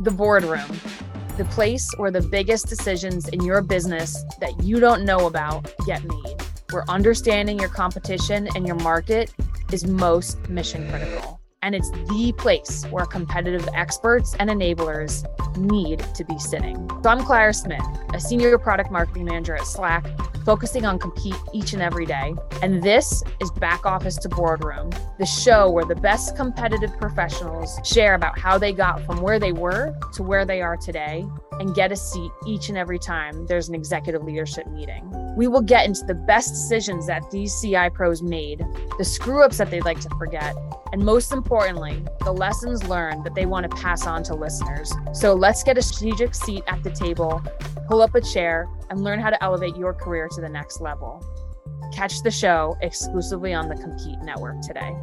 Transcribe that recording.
The boardroom, the place where the biggest decisions in your business that you don't know about get made, where understanding your competition and your market is most mission critical. And it's the place where competitive experts and enablers need to be sitting. So I'm Clara Smyth, a senior product marketing manager at Slack focusing on compete each and every day. And this is Back Office to Boardroom, the show where the best competitive professionals share about how they got from where they were to where they are today and get a seat each and every time there's an executive leadership meeting. We will get into the best decisions that these CI pros made, the screw ups that they'd like to forget, and most importantly, the lessons learned that they want to pass on to listeners. So let's get a strategic seat at the table, pull up a chair, and learn how to elevate your career to the next level. Catch the show exclusively on the Compete Network today.